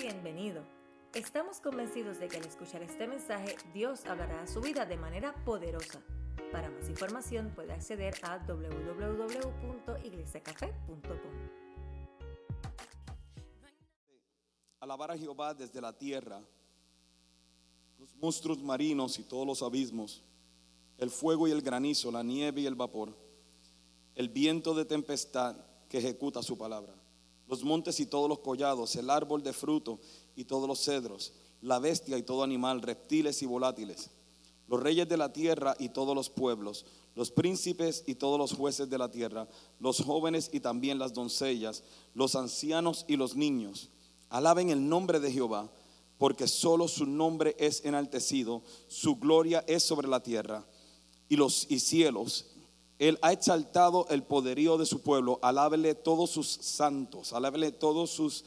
Bienvenido. Estamos convencidos de que al escuchar este mensaje Dios hablará a su vida de manera poderosa. Para más información puede acceder a www.iglesiacafé.com. Alabar a Jehová desde la tierra, los monstruos marinos y todos los abismos, el fuego y el granizo, la nieve y el vapor, el viento de tempestad que ejecuta su palabra, los montes y todos los collados, el árbol de fruto y todos los cedros, la bestia y todo animal, reptiles y volátiles, los reyes de la tierra y todos los pueblos, los príncipes y todos los jueces de la tierra, los jóvenes y también las doncellas, los ancianos y los niños. Alaben el nombre de Jehová, porque solo su nombre es enaltecido, su gloria es sobre la tierra y los y cielos. Él ha exaltado el poderío de su pueblo. Alábele todos sus santos, alábele todos sus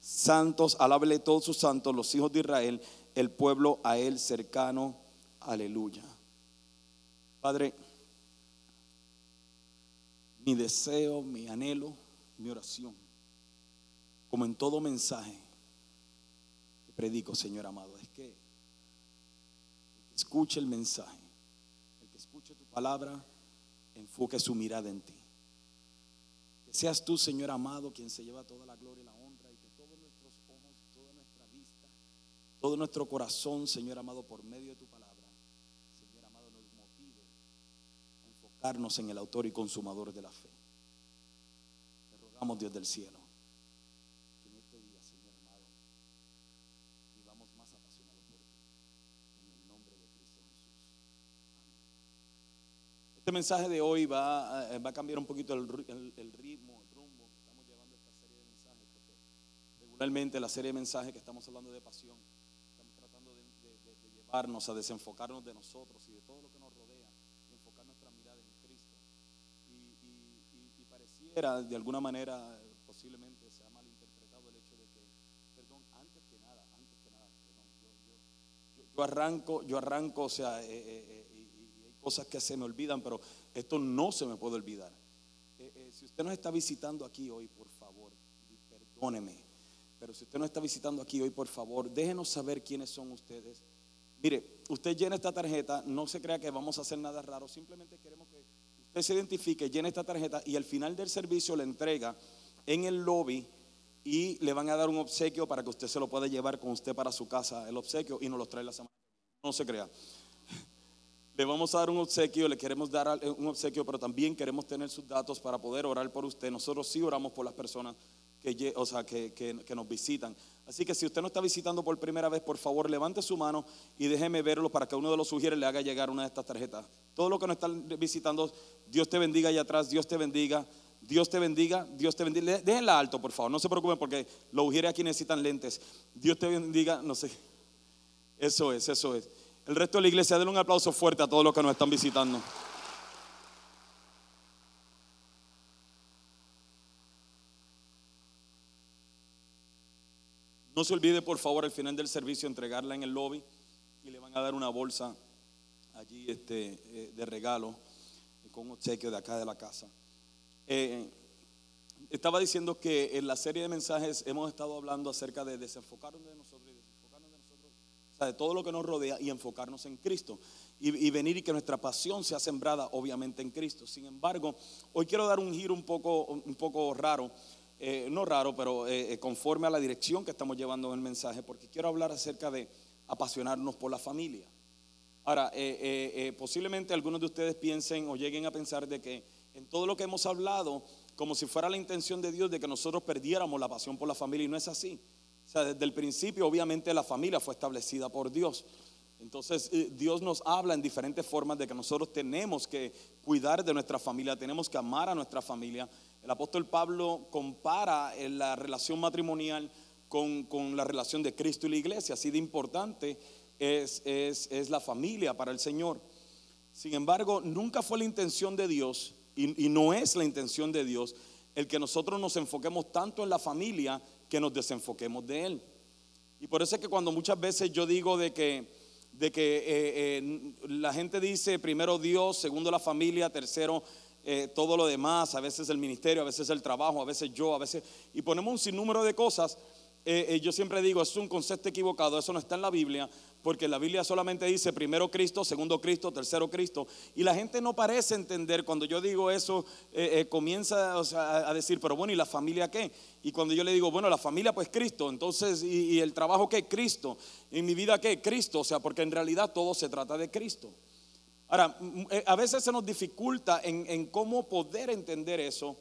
santos, alábele todos sus santos, los hijos de Israel, el pueblo a él cercano. Aleluya. Padre, mi deseo, mi anhelo, mi oración, como en todo mensaje que predico, Señor amado, es que que escuche el mensaje, el que escuche tu palabra, enfoque su mirada en ti. Que seas tú, Señor amado, quien se lleva toda la gloria y la honra y que todos nuestros ojos, toda nuestra vista, todo nuestro corazón, Señor amado, por medio de tu palabra, Señor amado, nos motive a enfocarnos en el autor y consumador de la fe. Te rogamos, Dios del cielo, que en este día, Señor amado, vivamos más apasionados por ti. En el nombre de Cristo Jesús. Amén. Este mensaje de hoy va, a- va a cambiar un poquito el, ri- el- el ritmo, el rumbo que estamos llevando esta serie de mensajes, porque regularmente la serie de mensajes que estamos hablando de pasión, estamos tratando de, llevarnos a desenfocarnos de nosotros y de todo lo que nos rodea y enfocar nuestra mirada en Cristo. Y, pareciera, de alguna manera, eh, posiblemente se ha malinterpretado el hecho de que, perdón, antes que nada, antes que nada, perdón, yo, yo- yo- yo arranco, yo arranco, o sea, eh, eh, eh, cosas que se me olvidan, pero esto no se me puede olvidar. Eh, eh, si usted nos está visitando aquí hoy, por favor, perdóneme, pero si usted nos está visitando aquí hoy, por favor, déjenos saber quiénes son ustedes. Mire, usted llena esta tarjeta, no se crea que vamos a hacer nada raro, simplemente queremos que usted se identifique, llene esta tarjeta y al final del servicio le entrega en el lobby y le van a dar un obsequio para que usted se lo pueda llevar con usted para su casa, el obsequio, y nos lo trae la semana. No se crea. Le vamos a dar un obsequio, le queremos dar al- un obsequio, pero también queremos tener sus datos para poder orar por usted. Nosotros sí oramos por las personas que, o sea, que, nos visitan. Así que si usted no está visitando por primera vez, por favor, levante su mano y déjeme verlo para que uno de los sugieres le haga llegar una de estas tarjetas. Todo lo que nos están visitando, Dios te bendiga allá atrás, Dios te bendiga. Dios te bendiga, Dios te bendiga. Déjenla alto, por favor, no se preocupen porque los ujieres aquí necesitan lentes. Dios te bendiga, no sé. Eso es, eso es. El resto de la iglesia, denle un aplauso fuerte a todos los que nos están visitando. No se olvide, por favor, al final del servicio entregarla en el lobby y le van a dar una bolsa allí este, eh, de regalo con un obsequio de acá de la casa. Eh, estaba diciendo que en la serie de mensajes hemos estado hablando acerca de desenfocarnos de nosotros y de de todo lo que nos rodea y enfocarnos en Cristo. Y, venir y que nuestra pasión sea sembrada obviamente en Cristo. Sin embargo, hoy quiero dar un giro un poco, un poco raro, eh, no raro, pero eh, eh, conforme a la dirección que estamos llevando en el mensaje, porque quiero hablar acerca de apasionarnos por la familia. Ahora, posiblemente algunos de ustedes piensen o lleguen a pensar de que en todo lo que hemos hablado, como si fuera la intención de Dios de que nosotros perdiéramos la pasión por la familia, y no es así. Sea, desde el principio, obviamente, la familia fue establecida por Dios. Entonces, eh, Dios nos habla en diferentes formas de que nosotros tenemos que cuidar de nuestra familia, tenemos que amar a nuestra familia. El apóstol Pablo compara eh, la relación matrimonial con, con la relación de Cristo y la iglesia, así de importante es, es, es la familia para el Señor. Sin embargo, nunca fue la intención de Dios y, y no es la intención de Dios el que nosotros nos enfoquemos tanto en la familia que nos desenfoquemos de Él. Y por eso es que cuando muchas veces yo digo de que, de que eh, eh, la gente dice primero Dios, segundo la familia, tercero eh, todo lo demás, a veces el ministerio, a veces el trabajo, a veces yo, a veces, y ponemos un sinnúmero de cosas. Eh, eh, yo siempre digo, es un concepto equivocado, eso no está en la Biblia, porque la Biblia solamente dice primero Cristo, segundo Cristo, tercero Cristo, y la gente no parece entender, cuando yo digo eso, eh, comienza a decir, pero bueno, ¿y la familia qué? Y cuando yo le digo, bueno, la familia pues Cristo, entonces, ¿y, el trabajo qué? Cristo, ¿y mi vida qué? Cristo, o sea, porque en realidad todo se trata de Cristo. Ahora, a veces se nos dificulta en, cómo poder entender eso,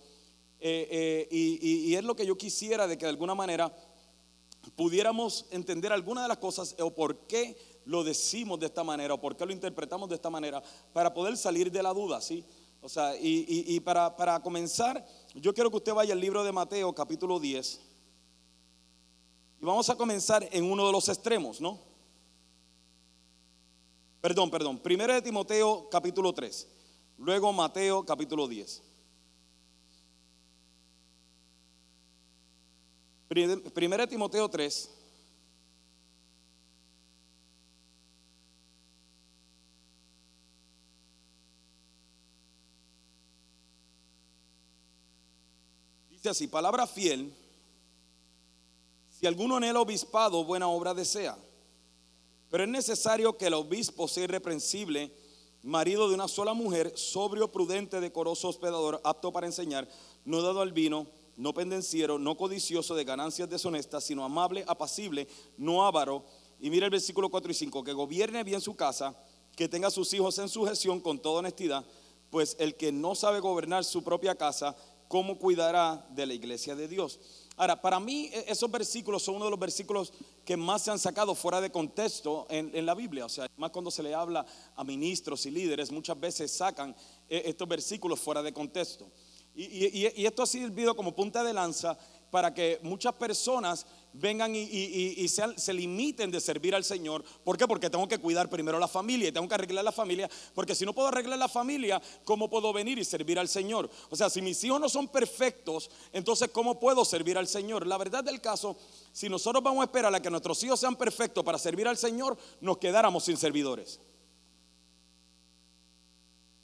y es lo que yo quisiera de que de alguna manera pudiéramos entender algunas de las cosas o por qué lo decimos de esta manera o por qué lo interpretamos de esta manera para poder salir de la duda, ¿sí? O sea, y, para, para, comenzar, yo quiero que usted vaya al libro de Mateo, capítulo 10. Y vamos a comenzar en uno de los extremos, ¿no? Perdón, perdón. Primero de Timoteo, capítulo 3. Luego Mateo, capítulo 10. Primera Timoteo 3. Dice así, palabra fiel, si alguno en el obispado buena obra desea, pero es necesario que el obispo sea irreprensible, marido de una sola mujer, sobrio, prudente, decoroso, hospedador, apto para enseñar, no dado al vino, no pendenciero, no codicioso de ganancias deshonestas, sino amable, apacible, no avaro. Y mira el versículo 4 y 5, que gobierne bien su casa, que tenga a sus hijos en sujeción con toda honestidad, pues el que no sabe gobernar su propia casa, ¿cómo cuidará de la iglesia de Dios? Ahora, para mí e, esos versículos son uno de los versículos que más se han sacado fuera de contexto en, la Biblia. O sea, más cuando se le habla a ministros y líderes, muchas veces sacan eh, estos versículos fuera de contexto. Y, esto ha servido como punta de lanza para que muchas personas vengan y, se limiten de servir al Señor. ¿Por qué? Porque tengo que cuidar primero la familia y tengo que arreglar la familia. Porque si no puedo arreglar la familia, ¿cómo puedo venir y servir al Señor? O sea, si mis hijos no son perfectos, entonces ¿cómo puedo servir al Señor? La verdad del caso, si nosotros vamos a esperar a que nuestros hijos sean perfectos para servir al Señor, nos quedáramos sin servidores.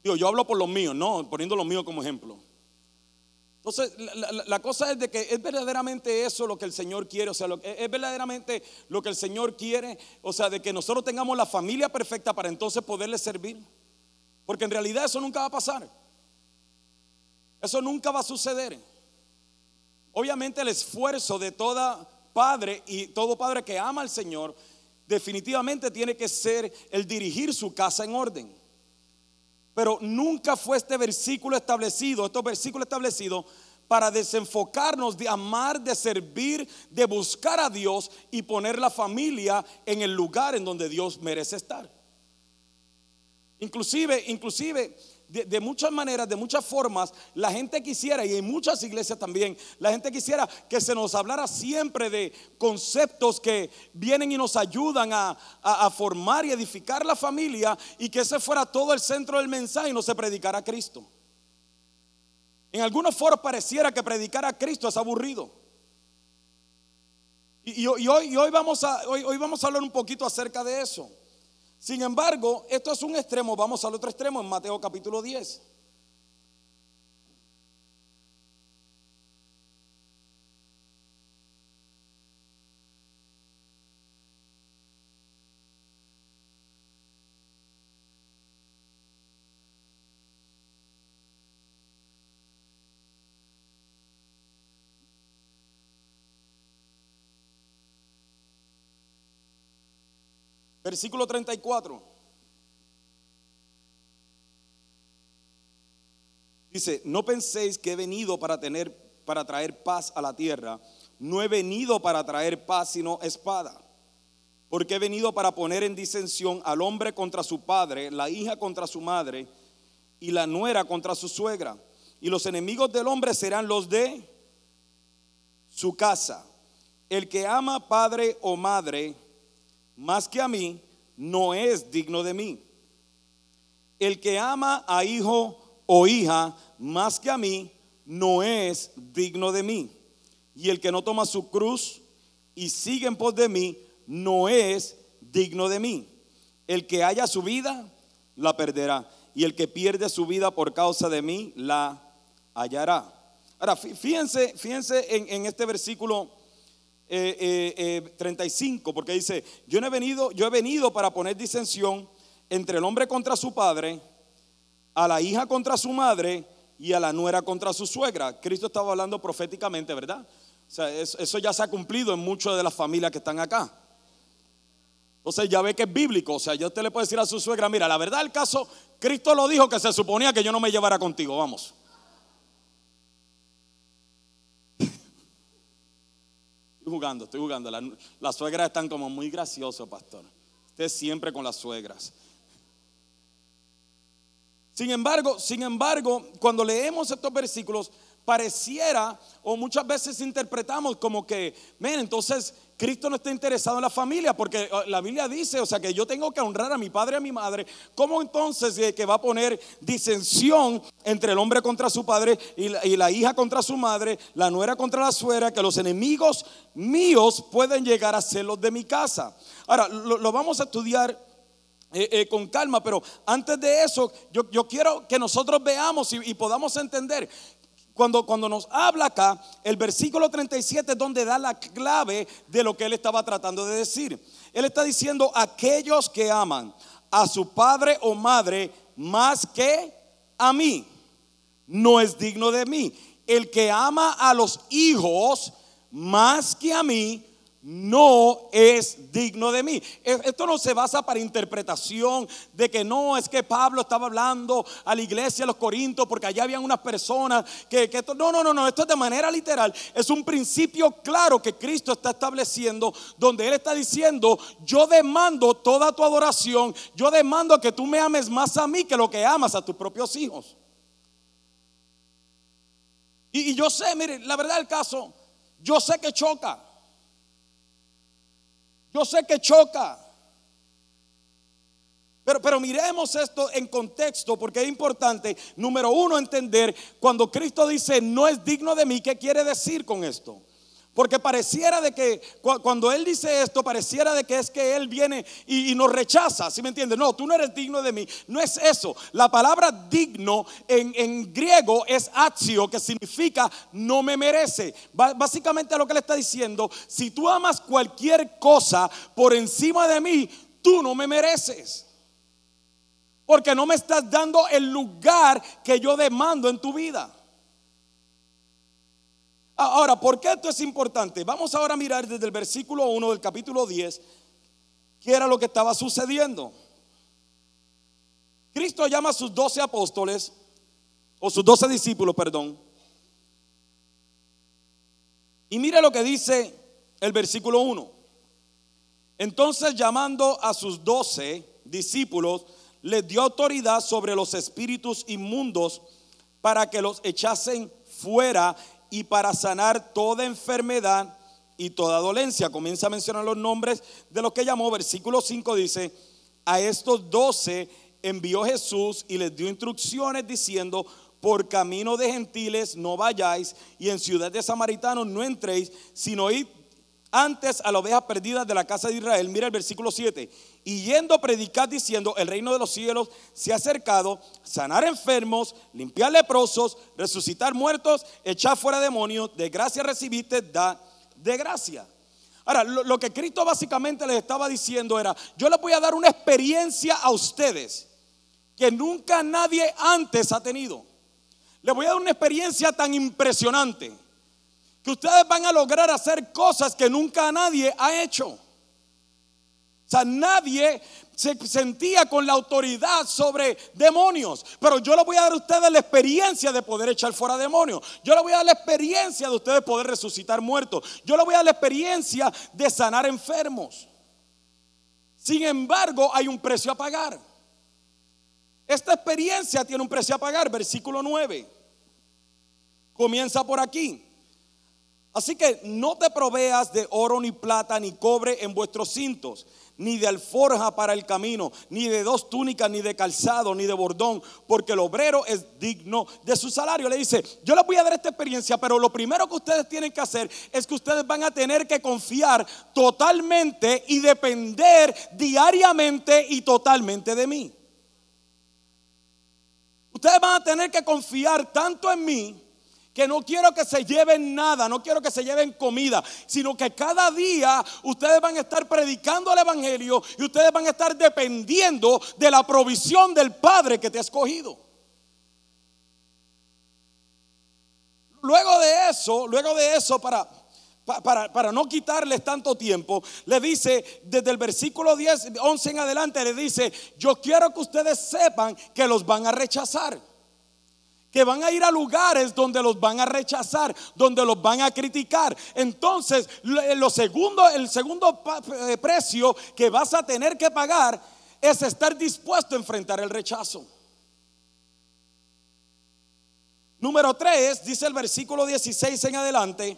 Digo, yo hablo por los míos, no poniendo los míos como ejemplo. Entonces, la, cosa es de que es verdaderamente eso lo que el Señor quiere, o sea, es verdaderamente lo que el Señor quiere, o sea, de que nosotros tengamos la familia perfecta para entonces poderle servir. Porque en realidad eso nunca va a pasar. Eso nunca va a suceder. Obviamente el esfuerzo de toda padre y todo padre que ama al Señor definitivamente tiene que ser el dirigir su casa en orden. Pero nunca fue este versículo establecido, estos versículos establecidos para desenfocarnos de amar, de servir, de buscar a Dios y poner la familia en el lugar en donde Dios merece estar. Inclusive, inclusive de, muchas maneras, de muchas formas, la gente quisiera, y en muchas iglesias también, la gente quisiera que se nos hablara siempre de conceptos que vienen y nos ayudan a, formar y edificar la familia y que ese fuera todo el centro del mensaje y no se predicara a Cristo. En algunos foros pareciera que predicar a Cristo es aburrido. Y, hoy vamos a hablar un poquito acerca de eso. Sin embargo, esto es un extremo, vamos al otro extremo en Mateo capítulo 10. Versículo 34. Dice, no penséis que he venido para tener para traer paz a la tierra. No he venido para traer paz, sino espada. Porque he venido para poner en disensión al hombre contra su padre, la hija contra su madre y la nuera contra su suegra. Y los enemigos del hombre serán los de su casa. El que ama padre o madre más que a mí, no es digno de mí. El que ama a hijo o hija más que a mí, no es digno de mí. Y el que no toma su cruz y sigue en pos de mí, no es digno de mí. El que haya su vida, la perderá. Y el que pierde su vida por causa de mí, la hallará. Ahora, fíjense, fíjense en, en este versículo eh, 35, porque dice, yo no he venido, yo he venido para poner disensión entre el hombre contra su padre, a la hija contra su madre y a la nuera contra su suegra. Cristo estaba hablando proféticamente, ¿verdad? O sea, eso, ya se ha cumplido en muchas de las familias que están acá. Entonces ya ve que es bíblico. O sea, yo usted le puede decir a su suegra, mira, la verdad el caso, Cristo lo dijo que se suponía que yo no me llevara contigo, vamos. Estoy jugando, estoy jugando. las suegras están como muy graciosos, pastor. Usted siempre con las suegras. Sin embargo, sin embargo, cuando leemos estos versículos, pareciera o muchas veces interpretamos como que, ven, entonces Cristo no está interesado en la familia, porque eh, la Biblia dice, o sea, que yo tengo que honrar a mi padre y a mi madre. ¿Cómo entonces que va a poner disensión entre el hombre contra su padre y la, hija contra su madre, la nuera contra la suegra, que los enemigos míos pueden llegar a ser los de mi casa? Ahora, lo vamos a estudiar eh, eh, con calma, pero antes de eso, yo, yo quiero que nosotros veamos y, podamos entender. Cuando, cuando nos habla acá, el versículo 37 es donde da la clave de lo que él estaba tratando de decir. Él está diciendo, aquellos que aman a su padre o madre más que a mí, no es digno de mí. El que ama a los hijos más que a mí, no es digno de mí. E, esto no se basa para interpretación de que no es que Pablo estaba hablando a la iglesia de los Corintios porque allá habían unas personas que, que esto, no, no, no, no, esto es de manera literal. Es un principio claro que Cristo está estableciendo donde Él está diciendo, yo demando toda tu adoración, yo demando que tú me ames más a mí que lo que amas a tus propios hijos. Y, y yo sé, mire, la verdad del caso, yo sé que choca. Yo sé que choca. Pero, pero, miremos esto en contexto porque es importante, número uno, entender cuando Cristo dice no es digno de mí, ¿qué quiere decir con esto? Porque pareciera de que cuando Él dice esto, pareciera de que es que Él viene y, nos rechaza, ¿sí me entiendes? No, tú no eres digno de mí. No es eso. La palabra digno en, en griego es axio, que significa no me merece. Básicamente lo que le está diciendo, si tú amas cualquier cosa por encima de mí, tú no me mereces. Porque no me estás dando el lugar que yo demando en tu vida. Ahora, ¿por qué esto es importante? Vamos ahora a mirar desde el versículo 1 del capítulo 10, qué era lo que estaba sucediendo. Cristo llama a sus doce apóstoles, o sus doce discípulos, perdón. Y mire lo que dice el versículo 1. Entonces llamando a sus doce discípulos, les dio autoridad sobre los espíritus inmundos para que los echasen fuera y para sanar toda enfermedad y toda dolencia. Comienza a mencionar los nombres de los que llamó. Versículo 5 dice, a estos doce envió Jesús y les dio instrucciones diciendo, por camino de gentiles no vayáis y en ciudad de samaritanos no entréis, sino id antes a las ovejas perdidas de la casa de Israel. Mira el versículo 7. Y yendo a predicar diciendo, el reino de los cielos se ha acercado, sanar enfermos, limpiar leprosos, resucitar muertos, echar fuera demonios, de gracia recibiste, da de gracia. Ahora, lo, lo que Cristo básicamente les estaba diciendo era, yo les voy a dar una experiencia a ustedes que nunca nadie antes ha tenido. Les voy a dar una experiencia tan impresionante que ustedes van a lograr hacer cosas que nunca nadie ha hecho. O sea, nadie se sentía con la autoridad sobre demonios. Pero yo les voy a dar a ustedes la experiencia de poder echar fuera demonios. Yo les voy a dar la experiencia de ustedes poder resucitar muertos. Yo les voy a dar la experiencia de sanar enfermos. Sin embargo, hay un precio a pagar. Esta experiencia tiene un precio a pagar. Versículo 9. Comienza por aquí. Así que no te proveas de oro ni plata ni cobre en vuestros cintos, ni de alforja para el camino, ni de dos túnicas, ni de calzado, ni de bordón, porque el obrero es digno de su salario. Le dice, yo les voy a dar esta experiencia, pero lo primero que ustedes tienen que hacer es que ustedes van a tener que confiar totalmente y depender diariamente y totalmente de mí. Ustedes van a tener que confiar tanto en mí que no quiero que se lleven nada, no quiero que se lleven comida, sino que cada día ustedes van a estar predicando el Evangelio y ustedes van a estar dependiendo de la provisión del Padre que te ha escogido. Luego de eso, luego de eso, para, para, para, no quitarles tanto tiempo, le dice desde el versículo 10, 11 en adelante, le dice, yo quiero que ustedes sepan que los van a rechazar que van a ir a lugares donde los van a rechazar, donde los van a criticar. Entonces, segundo, el segundo eh, precio que vas a tener que pagar es estar dispuesto a enfrentar el rechazo. Número 3, dice el versículo 16 en adelante.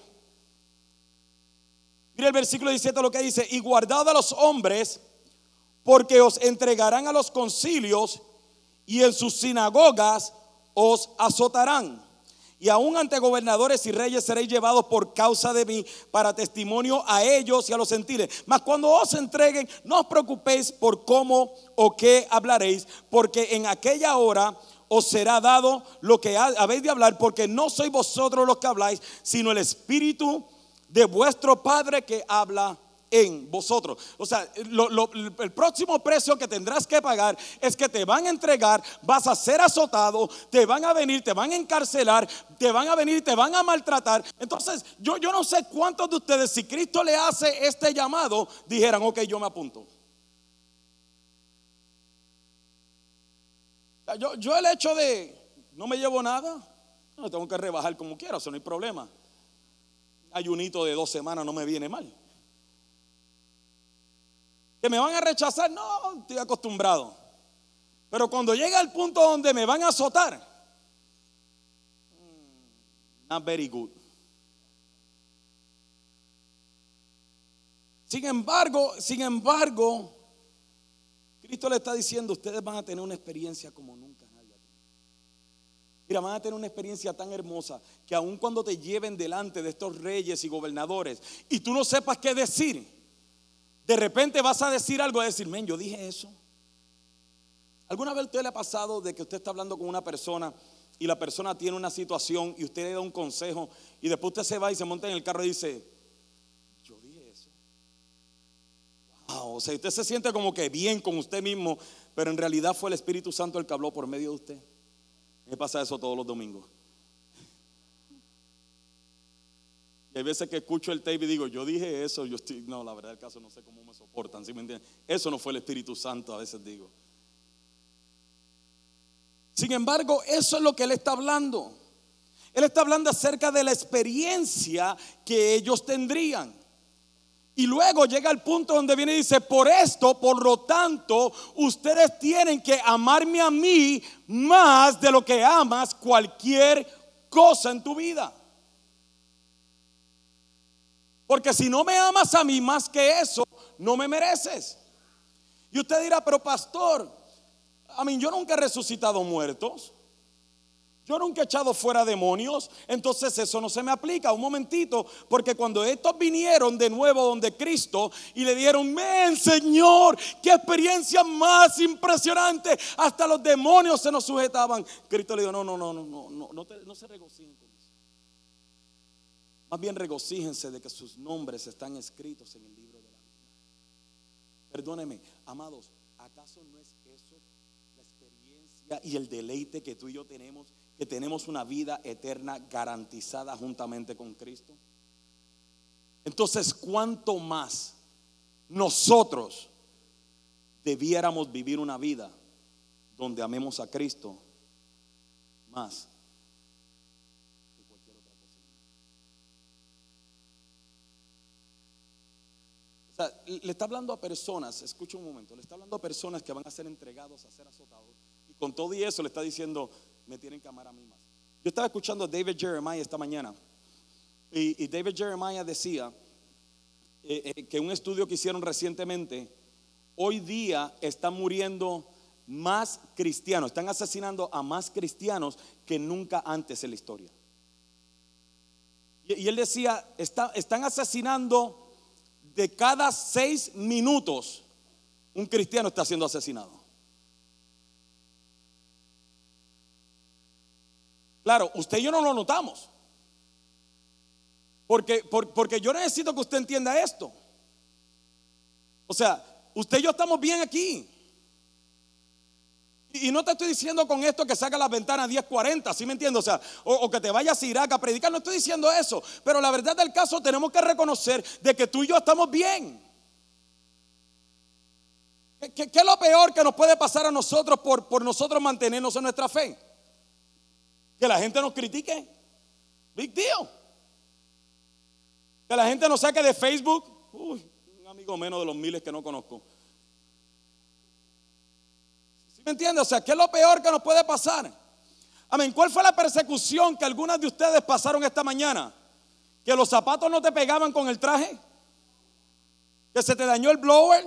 Mira el versículo 17 lo que dice, y guardad a los hombres porque os entregarán a los concilios y en sus sinagogas os azotarán. Y aún ante gobernadores y reyes seréis llevados por causa de mí para testimonio a ellos y a los gentiles. Mas cuando os entreguen, no os preocupéis por cómo o qué hablaréis, porque en aquella hora os será dado lo que habéis de hablar, porque no sois vosotros los que habláis, sino el Espíritu de vuestro Padre que habla en vosotros. O sea, el próximo precio que tendrás que pagar es que te van a entregar, vas a ser azotado, te van a venir, te van a encarcelar, te van a venir, te van a maltratar. Entonces, yo, yo no sé cuántos de ustedes, si Cristo le hace este llamado, dijeran, ok, yo me apunto. Yo, yo el hecho de no me llevo nada, no tengo que rebajar como quiera, eso no hay problema. Ayunito de dos semanas no me viene mal. Que me van a rechazar, no, estoy acostumbrado. Pero cuando llega el punto donde me van a azotar, mm, not very good. Sin embargo, sin embargo, Cristo le está diciendo, ustedes van a tener una experiencia como nunca nadie. Mira, van a tener una experiencia tan hermosa que aun cuando te lleven delante de estos reyes y gobernadores y tú no sepas qué decir, de repente vas a decir algo, a decir, men, yo dije eso. ¿Alguna vez a usted le ha pasado de que usted está hablando con una persona y la persona tiene una situación y usted le da un consejo y después usted se va y se monta en el carro y dice, yo dije eso? Wow, o sea, usted se siente como que bien con usted mismo, pero en realidad fue el Espíritu Santo el que habló por medio de usted. Me pasa eso todos los domingos. Y hay veces que escucho el tape y digo, yo dije eso, yo estoy, no, la verdad el caso no sé cómo me soportan, ¿sí me entienden? Eso no fue el Espíritu Santo, a veces digo. Sin embargo, eso es lo que él está hablando. Él está hablando acerca de la experiencia que ellos tendrían. Y luego llega el punto donde viene y dice, por esto, por lo tanto, ustedes tienen que amarme a mí más de lo que amas cualquier cosa en tu vida. Porque si no me amas a mí más que eso, no me mereces. Y usted dirá, pero pastor, a mí yo nunca he resucitado muertos. Yo nunca he echado fuera demonios, entonces eso no se me aplica. Un momentito, porque cuando estos vinieron de nuevo donde Cristo y le dieron, men, Señor, qué experiencia más impresionante, hasta los demonios se nos sujetaban. Cristo le dijo, no, no, no, no, no, no, no, te, no se regocijen más bien regocíjense de que sus nombres están escritos en el libro de la vida. Perdóneme, amados, ¿acaso no es eso la experiencia y el deleite que tú y yo tenemos? Que tenemos una vida eterna garantizada juntamente con Cristo. Entonces, ¿cuánto más nosotros debiéramos vivir una vida donde amemos a Cristo más le está hablando a personas, escucha un momento, le está hablando a personas que van a ser entregados a ser azotados. Y con todo y eso le está diciendo, me tienen que amar a mí más. Yo estaba escuchando a David Jeremiah esta mañana. Y, David Jeremiah decía eh, eh, que un estudio que hicieron recientemente, hoy día están muriendo más cristianos, están asesinando a más cristianos que nunca antes en la historia. Y, él decía, están asesinando de cada seis minutos un cristiano está siendo asesinado. Claro, usted y yo no lo notamos. Porque, por- porque yo necesito que usted entienda esto. O sea, usted y yo estamos bien aquí. Y no te estoy diciendo con esto que saca las ventanas 1040, ¿sí me entiendes? O sea, o, que te vayas a Irak a predicar, no estoy diciendo eso. Pero la verdad del caso tenemos que reconocer de que tú y yo estamos bien. ¿Qué, qué- qué es lo peor que nos puede pasar a nosotros por, por nosotros mantenernos en nuestra fe? Que la gente nos critique. Big deal. Que la gente nos saque de Facebook. Uy, un amigo menos de los miles que no conozco. ¿Sí me entiende? O sea, ¿qué es lo peor que nos puede pasar? Amén. ¿Cuál fue la persecución que algunas de ustedes pasaron esta mañana? Que los zapatos no te pegaban con el traje. Que se te dañó el blower.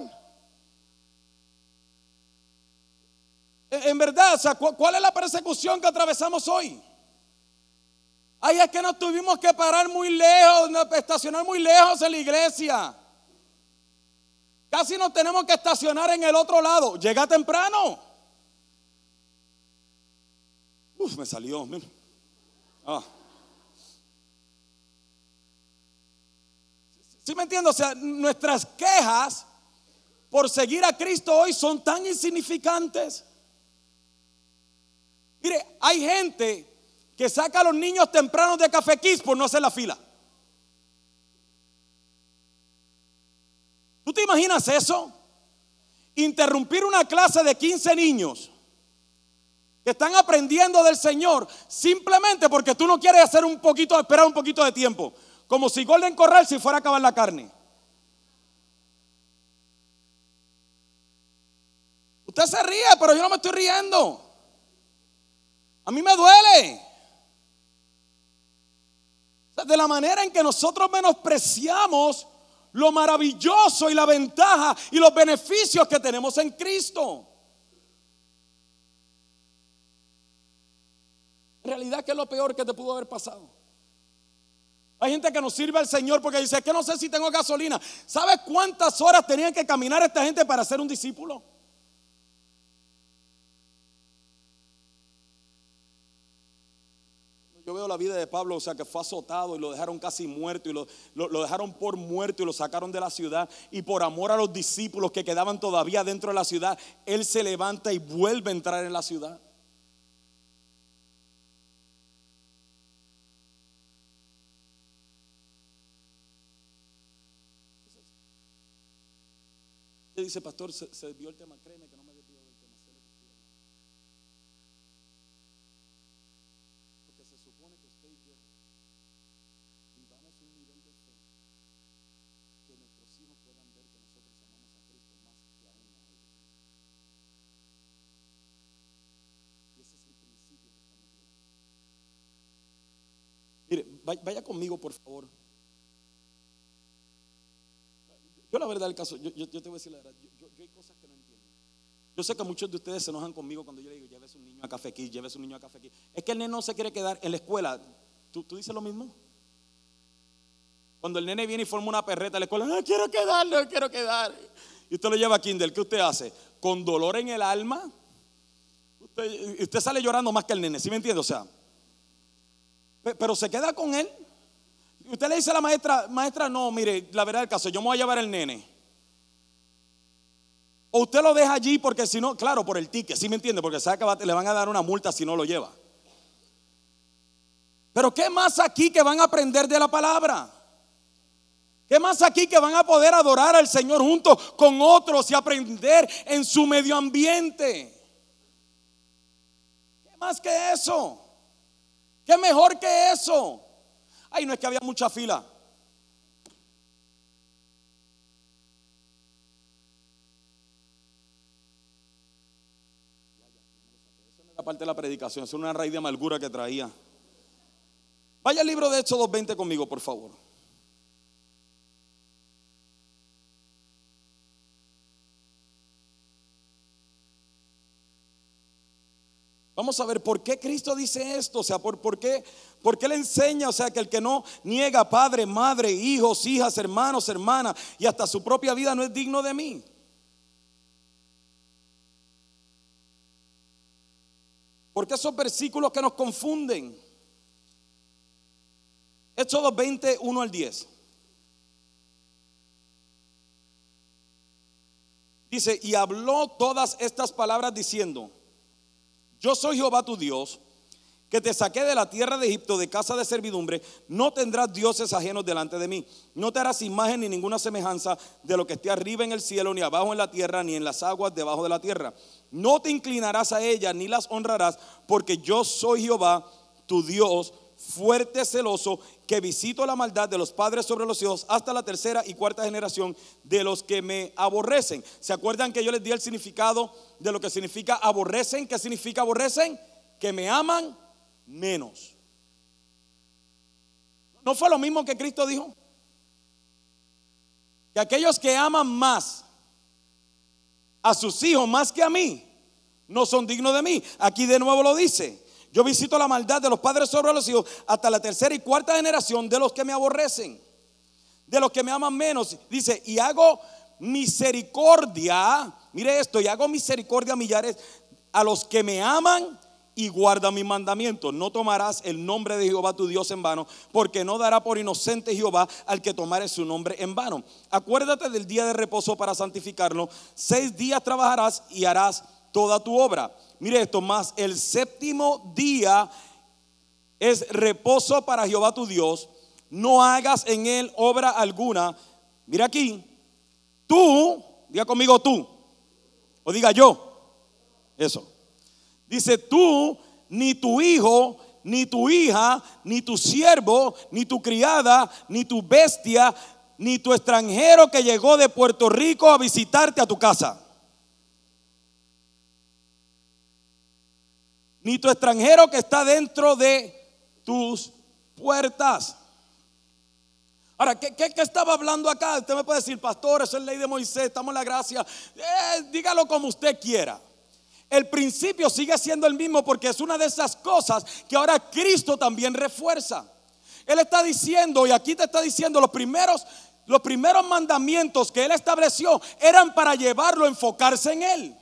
En en verdad, o sea, ¿cu- ¿cuál es la persecución que atravesamos hoy? Ay, es que nos tuvimos que parar muy lejos, estacionar muy lejos en la iglesia. Casi nos tenemos que estacionar en el otro lado. Llega temprano. Uf, me salió. mira. Ah. ¿Sí me entiendo? O sea, nuestras quejas por seguir a Cristo hoy son tan insignificantes. Mire, hay gente que saca a los niños tempranos de Café Kiss por no hacer la fila. ¿Tú te imaginas eso? Interrumpir una clase de 15 niños que están aprendiendo del Señor simplemente porque tú no quieres hacer un poquito, esperar un poquito de tiempo. Como si Golden Corral si fuera a acabar la carne. Usted se ríe, pero yo no me estoy riendo. A mí me duele. De la manera en que nosotros menospreciamos lo maravilloso y la ventaja y los beneficios que tenemos en Cristo. En realidad, ¿qué es lo peor que te pudo haber pasado? Hay gente que nos sirve al Señor porque dice, es que no sé si tengo gasolina. ¿Sabes cuántas horas tenían que caminar esta gente para ser un discípulo? Yo veo la vida de Pablo, o sea, que fue azotado y lo dejaron casi muerto y lo- lo dejaron por muerto y lo sacaron de la ciudad. Y por amor a los discípulos que quedaban todavía dentro de la ciudad, él se levanta y vuelve a entrar en la ciudad. Dice, pastor, se, se desvió el tema, créeme que no me desvió del tema. Porque se supone que usted y yo vivamos un nivel de fe que nuestros hijos puedan ver que nosotros amamos a Cristo más que aún a ellos. Y ese es el principio que estamos viendo. Mire, vaya conmigo, por favor. Yo la verdad del caso, yo, yo- yo te voy a decir la verdad, yo, yo- hay cosas que no entiendo. Yo sé que muchos de ustedes se enojan conmigo cuando yo le digo, llévese un niño a café aquí, llévese un niño a café aquí. Es que el nene no se quiere quedar en la escuela. ¿Tú, tú dices lo mismo? Cuando el nene viene y forma una perreta en la escuela, no quiero quedar, no quiero quedar. Y usted lo lleva a Kindle, ¿qué usted hace? Con dolor en el alma. Usted, usted sale llorando más que el nene, ¿sí me entiende? O sea, pe- pero se queda con él. Usted le dice a la maestra, maestra, no, mire, la verdad del caso, yo me voy a llevar el nene. O usted lo deja allí porque si no, claro, por el ticket, ¿sí me entiende? Porque sabe que le van a dar una multa si no lo lleva. Pero ¿qué más aquí que van a aprender de la palabra? ¿Qué más aquí que van a poder adorar al Señor junto con otros y aprender en su medio ambiente? ¿Qué más que eso? ¿Qué mejor que eso? Ay, no es que había mucha fila. Parte de la predicación, es una raíz de amargura que traía. Vaya al libro de Hechos 2.20 conmigo, por favor. Vamos a ver por qué Cristo dice esto, o sea, por, por, qué, por qué le enseña, o sea, que el que no niega padre, madre, hijos, hijas, hermanos, hermanas y hasta su propia vida no es digno de mí. Porque esos versículos que nos confunden. Éxodo 20, 1 al 10. Dice, y habló todas estas palabras diciendo, yo soy Jehová tu Dios, que te saqué de la tierra de Egipto de casa de servidumbre, no tendrás dioses ajenos delante de mí, no te harás imagen ni ninguna semejanza de lo que esté arriba en el cielo, ni abajo en la tierra, ni en las aguas debajo de la tierra. No te inclinarás a ellas, ni las honrarás, porque yo soy Jehová tu Dios, fuerte, celoso, que visito la maldad de los padres sobre los hijos hasta la tercera y cuarta generación de los que me aborrecen. ¿Se acuerdan que yo les di el significado de lo que significa aborrecen? ¿Qué significa aborrecen? Que me aman menos. ¿No fue lo mismo que Cristo dijo? Que aquellos que aman más a sus hijos más que a mí, no son dignos de mí. Aquí de nuevo lo dice. Yo visito la maldad de los padres sobre los hijos hasta la tercera y cuarta generación de los que me aborrecen, de los que me aman menos. Dice, y hago misericordia, mire esto, y hago misericordia a millares a los que me aman y guardan mis mandamientos. No tomarás el nombre de Jehová tu Dios en vano, porque no dará por inocente Jehová al que tomare su nombre en vano. Acuérdate del día de reposo para santificarlo. Seis días trabajarás y harás toda tu obra Mire esto, más el séptimo día es reposo para Jehová tu Dios. No hagas en él obra alguna. Mira aquí, tú, diga conmigo tú, o diga yo. Eso. Dice tú, ni tu hijo, ni tu hija, ni tu siervo, ni tu criada, ni tu bestia, ni tu extranjero que llegó de Puerto Rico a visitarte a tu casa. Ni tu extranjero que está dentro de tus puertas. Ahora, ¿qué, estaba hablando acá? Usted me puede decir, pastor, eso es ley de Moisés, estamos en la gracia. Eh, dígalo como usted quiera. El principio sigue siendo el mismo porque es una de esas cosas que ahora Cristo también refuerza. Él está diciendo, y aquí te está diciendo, los primeros, los primeros mandamientos que Él estableció eran para llevarlo a enfocarse en Él.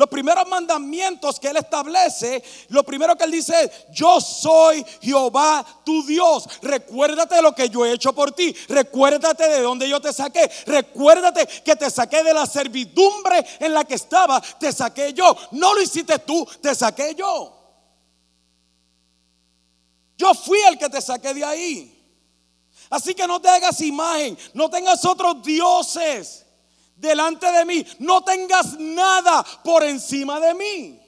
Los primeros mandamientos que Él establece, lo primero que Él dice es, yo soy Jehová tu Dios. Recuérdate de lo que yo he hecho por ti. Recuérdate de donde yo te saqué. Recuérdate que te saqué de la servidumbre en la que estaba. Te saqué yo. No lo hiciste tú, te saqué yo. Yo fui el que te saqué de ahí. Así que no te hagas imagen, no tengas otros dioses delante de mí. No tengas nada por encima de mí.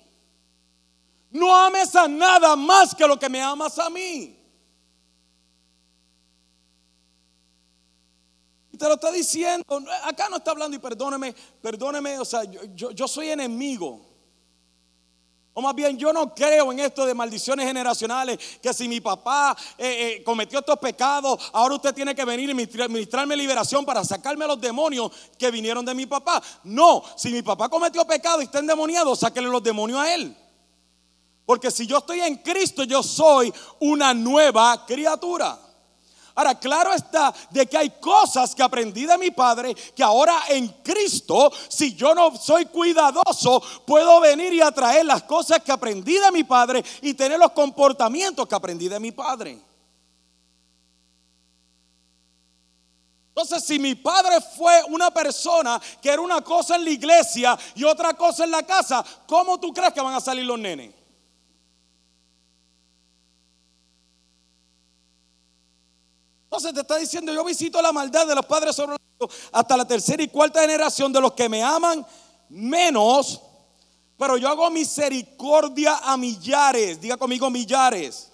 No ames a nada más que lo que me amas a mí. Y te lo está diciendo. Acá no está hablando y perdóneme, perdóneme, o sea, yo, yo soy enemigo o más bien, yo no creo en esto de maldiciones generacionales, que si mi papá eh, eh, cometió estos pecados, ahora usted tiene que venir y ministrarme liberación para sacarme a los demonios que vinieron de mi papá. No, si mi papá cometió pecado y está endemoniado, sáquele los demonios a él. Porque si yo estoy en Cristo, yo soy una nueva criatura. Ahora, claro está de que hay cosas que aprendí de mi padre que ahora en Cristo, si yo no soy cuidadoso, puedo venir y atraer las cosas que aprendí de mi padre y tener los comportamientos que aprendí de mi padre. Entonces, si mi padre fue una persona que era una cosa en la iglesia y otra cosa en la casa, ¿cómo tú crees que van a salir los nenes? Entonces te está diciendo, yo visito la maldad de los padres sobre hasta la tercera y cuarta generación de los que me aman menos, pero yo hago misericordia a millares, diga conmigo millares,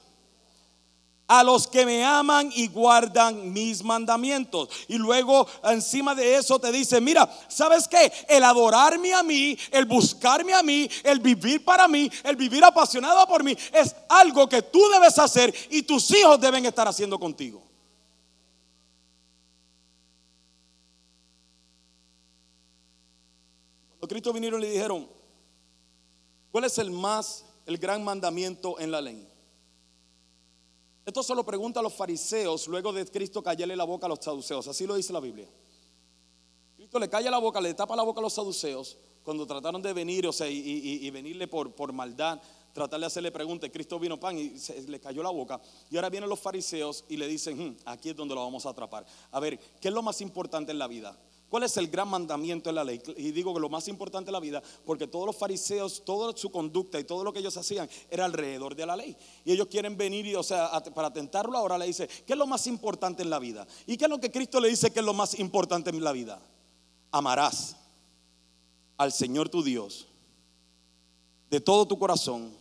a los que me aman y guardan mis mandamientos. Y luego encima de eso te dice, mira, ¿sabes qué? El adorarme a mí, el buscarme a mí, el vivir para mí, el vivir apasionado por mí, es algo que tú debes hacer y tus hijos deben estar haciendo contigo. Cristo vinieron y le dijeron, ¿cuál es el más, el gran mandamiento en la ley? Esto se lo pregunta a los fariseos luego de Cristo callarle la boca a los saduceos. Así lo dice la Biblia. Cristo le calla la boca, le tapa la boca a los saduceos cuando trataron de venir, o sea, y, venirle por, por maldad, tratar de hacerle preguntas. Cristo vino pan y se le cayó la boca. Y ahora vienen los fariseos y le dicen, "Hmm, aquí es donde lo vamos a atrapar. A ver, ¿qué es lo más importante en la vida? ¿Cuál es el gran mandamiento en la ley? Y digo que lo más importante en la vida, porque todos los fariseos, toda su conducta y todo lo que ellos hacían era alrededor de la ley. Y ellos quieren venir y, o sea, para tentarlo ahora le dice, ¿qué es lo más importante en la vida? ¿Y qué es lo que Cristo le dice que es lo más importante en la vida? Amarás al Señor tu Dios de todo tu corazón,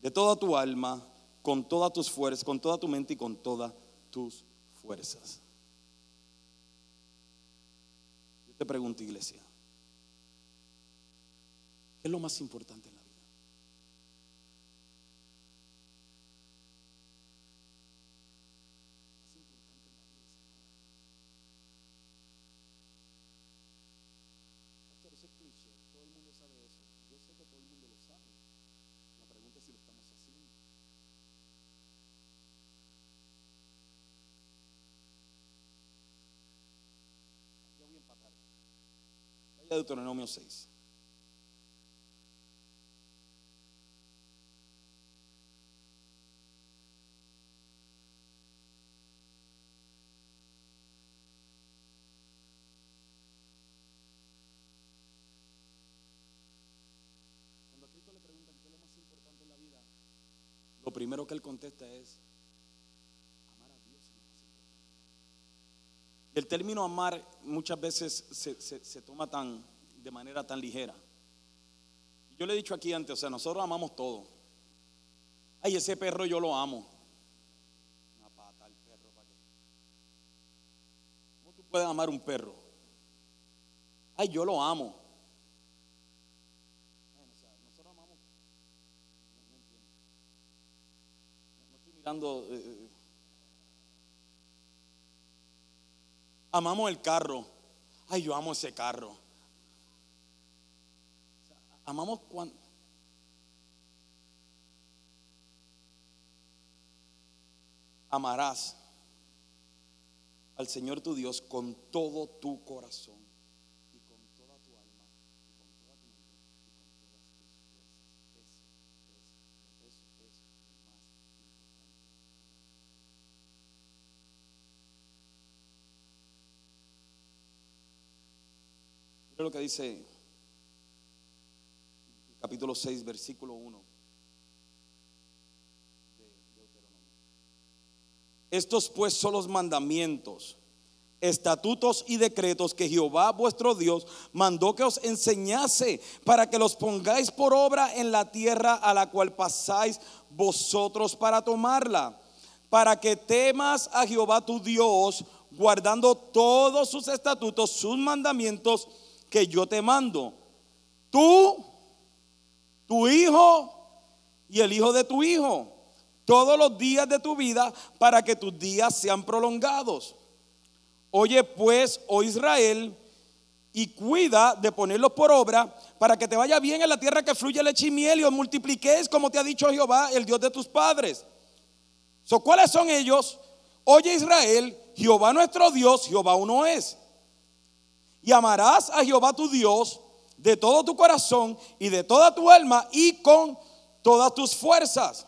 de toda tu alma, con todas tus fuerzas, con toda tu mente y con todas tus fuerzas. Yo te pregunto, iglesia, ¿qué es lo más importante en la vida? Lo más importante en la vida es amar. Pastor, eso es cliché, todo el mundo sabe eso. Yo sé que todo el mundo lo sabe. La pregunta es si lo estamos haciendo. Ya voy a empatar. Vaya a Deuteronomio 6. Cuando a Cristo le preguntan qué es lo más importante en la vida, lo primero que él contesta es amar a Dios es lo más importante. Y el término amar muchas veces se, se- se toma tan de manera tan ligera. Yo le he dicho aquí antes, o sea, nosotros amamos todo. Ay, ese perro yo lo amo. Una pata al perro para qué. ¿Cómo tú puedes amar un perro? Ay, yo lo amo. Bueno, o sea, nosotros amamos. No, no. No, estoy mirando. eh, amamos el carro. Ay, yo amo ese carro. Amamos cuando. Amarás al Señor tu Dios con todo tu corazón y con toda tu alma y con toda tu mente y con todas tus fuerzas. Eso es, eso es lo más importante. Lo que dice capítulo 6, versículo 1 de Deuteronomio. Estos pues son los mandamientos, estatutos y decretos que Jehová vuestro Dios mandó que os enseñase para que los pongáis por obra en la tierra a la cual pasáis vosotros para tomarla, para que temas a Jehová tu Dios, guardando todos sus estatutos, sus mandamientos que yo te mando. Tú, tu hijo y el hijo de tu hijo, todos los días de tu vida, para que tus días sean prolongados. Oye pues, oh Israel, y cuida de ponerlos por obra para que te vaya bien en la tierra que fluye leche y miel y os multipliquéis como te ha dicho Jehová, el Dios de tus padres. So, ¿Cuáles son ellos? Oye Israel, Jehová nuestro Dios, Jehová uno es. Y amarás a Jehová tu Dios de todo tu corazón y de toda tu alma y con todas tus fuerzas.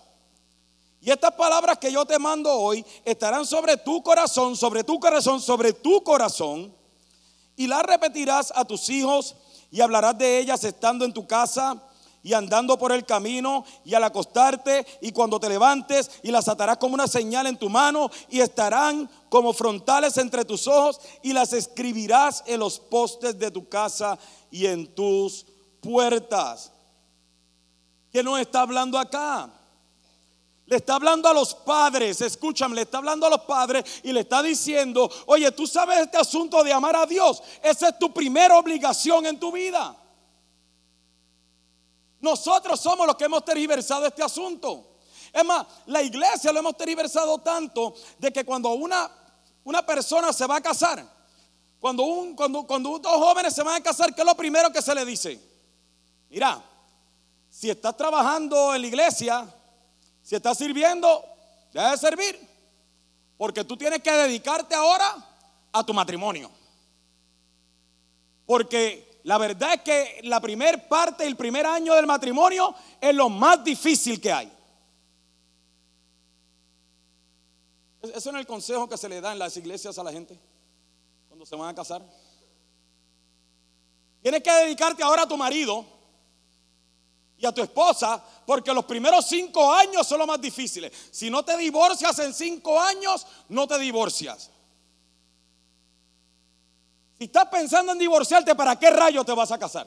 Y estas palabras que yo te mando hoy estarán sobre tu corazón, sobre tu corazón, sobre tu corazón. Y las repetirás a tus hijos y hablarás de ellas estando en tu casa y andando por el camino y al acostarte y cuando te levantes y las atarás como una señal en tu mano y estarán como frontales entre tus ojos y las escribirás en los postes de tu casa y en tus puertas. ¿Qué nos está hablando acá? Le está hablando a los padres, escúchame, le está hablando a los padres y le está diciendo, oye, tú sabes este asunto de amar a Dios, esa es tu primera obligación en tu vida. Nosotros somos los que hemos tergiversado este asunto. Es más, la iglesia lo hemos tergiversado tanto de que cuando una, una persona se va a casar, cuando, un, cuando, cuando dos jóvenes se van a casar, ¿qué es lo primero que se le dice? Mira, si estás trabajando en la iglesia, si estás sirviendo, deja de servir. Porque tú tienes que dedicarte ahora a tu matrimonio. Porque la verdad es que la primer parte, el primer año del matrimonio es lo más difícil que hay. Eso es el consejo que se le da en las iglesias a la gente cuando se van a casar. Tienes que dedicarte ahora a tu marido y a tu esposa porque los primeros cinco años son los más difíciles. Si no te divorcias en cinco años, no te divorcias. Si estás pensando en divorciarte, ¿para qué rayo te vas a casar?